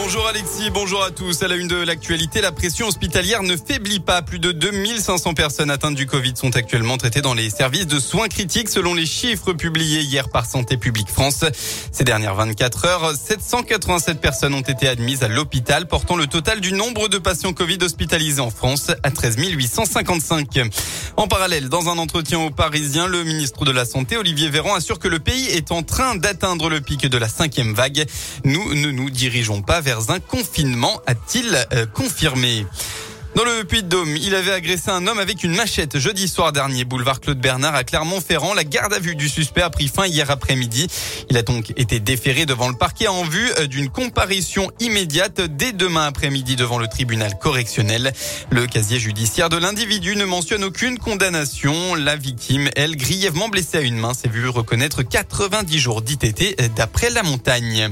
Bonjour Alexis, bonjour à tous. À la une de l'actualité, la pression hospitalière ne faiblit pas. Plus de 2500 personnes atteintes du Covid sont actuellement traitées dans les services de soins critiques selon les chiffres publiés hier par Santé publique France. Ces dernières 24 heures, 787 personnes ont été admises à l'hôpital, portant le total du nombre de patients Covid hospitalisés en France à 13 855. En parallèle, dans un entretien aux Parisiens, le ministre de la Santé, Olivier Véran, assure que le pays est en train d'atteindre le pic de la cinquième vague. Nous ne nous dirigeons pas un confinement, a-t-il euh, confirmé. Dans le Puy-de-Dôme, il avait agressé un homme avec une machette jeudi soir dernier, boulevard Claude Bernard à Clermont-Ferrand. La garde à vue du suspect a pris fin hier après-midi. Il a donc été déféré devant le parquet en vue euh, d'une comparution immédiate dès demain après-midi devant le tribunal correctionnel. Le casier judiciaire de l'individu ne mentionne aucune condamnation. La victime, elle, grièvement blessée à une main, s'est vue reconnaître 90 jours d'ITT euh, d'après la montagne.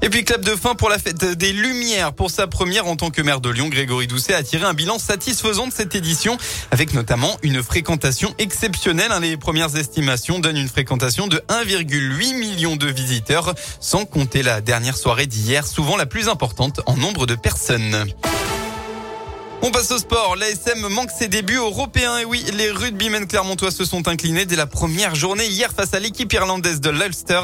Et puis clap de fin pour la fête des Lumières. Pour sa première en tant que maire de Lyon, Grégory Doucet a tiré un bilan satisfaisant de cette édition, avec notamment une fréquentation exceptionnelle. Les premières estimations donnent une fréquentation de 1,8 million de visiteurs, sans compter la dernière soirée d'hier, souvent la plus importante en nombre de personnes. On passe au sport. L'ASM manque ses débuts européens. Et oui, les rugbymen clermontois se sont inclinés dès la première journée hier face à l'équipe irlandaise de l'Ulster.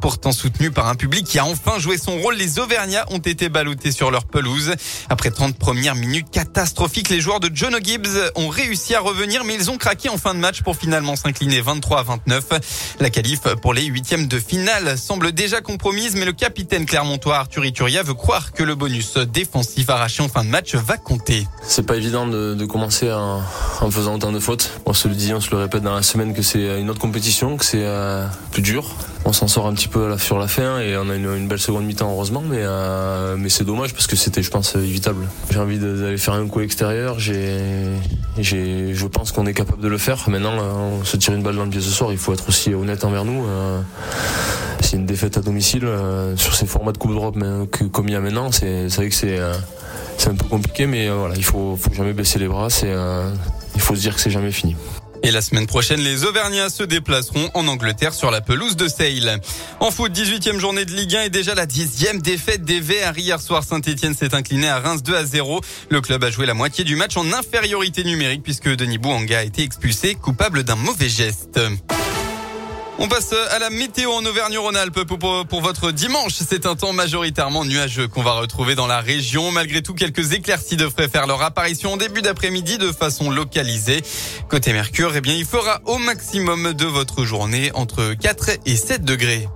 Pourtant soutenu par un public qui a enfin joué son rôle, les Auvergnats ont été ballottés sur leur pelouse. Après 30 premières minutes catastrophiques, les joueurs de John Gibbs ont réussi à revenir, mais ils ont craqué en fin de match pour finalement s'incliner 23 à 29. La qualif pour les huitièmes de finale semble déjà compromise, mais le capitaine clermontois Arthur Ituria veut croire que le bonus défensif arraché en fin de match va compter. C'est pas évident de, de commencer en, en, faisant autant de fautes. On se le dit, on se le répète dans la semaine que c'est une autre compétition, que c'est euh, plus dur. On s'en sort un petit peu sur la fin et on a une, belle seconde mi-temps heureusement, mais, euh, mais c'est dommage parce que c'était, je pense, évitable. J'ai envie d'aller faire un coup extérieur. J'ai, j'ai, je pense qu'on est capable de le faire. Maintenant, on se tire une balle dans le pied ce soir. Il faut être aussi honnête envers nous. Euh, c'est une défaite à domicile euh, sur ces formats de Coupe d'Europe comme il y a maintenant. C'est vrai que c'est euh, un peu compliqué, mais euh, voilà, il faut, faut jamais baisser les bras. Euh, il faut se dire que c'est jamais fini. Et la semaine prochaine, les Auvergnats se déplaceront en Angleterre sur la pelouse de Sale. En foot, 18e journée de Ligue 1 et déjà la dixième défaite des Verts. Hier soir, Saint-Etienne s'est incliné à Reims 2 à 0. Le club a joué la moitié du match en infériorité numérique puisque Denis Bouanga a été expulsé, coupable d'un mauvais geste. On passe à la météo en Auvergne-Rhône-Alpes pour, votre dimanche. C'est un temps majoritairement nuageux qu'on va retrouver dans la région. Malgré tout, quelques éclaircies devraient faire leur apparition en début d'après-midi de façon localisée. Côté Mercure, eh bien, il fera au maximum de votre journée entre 4 et 7 degrés.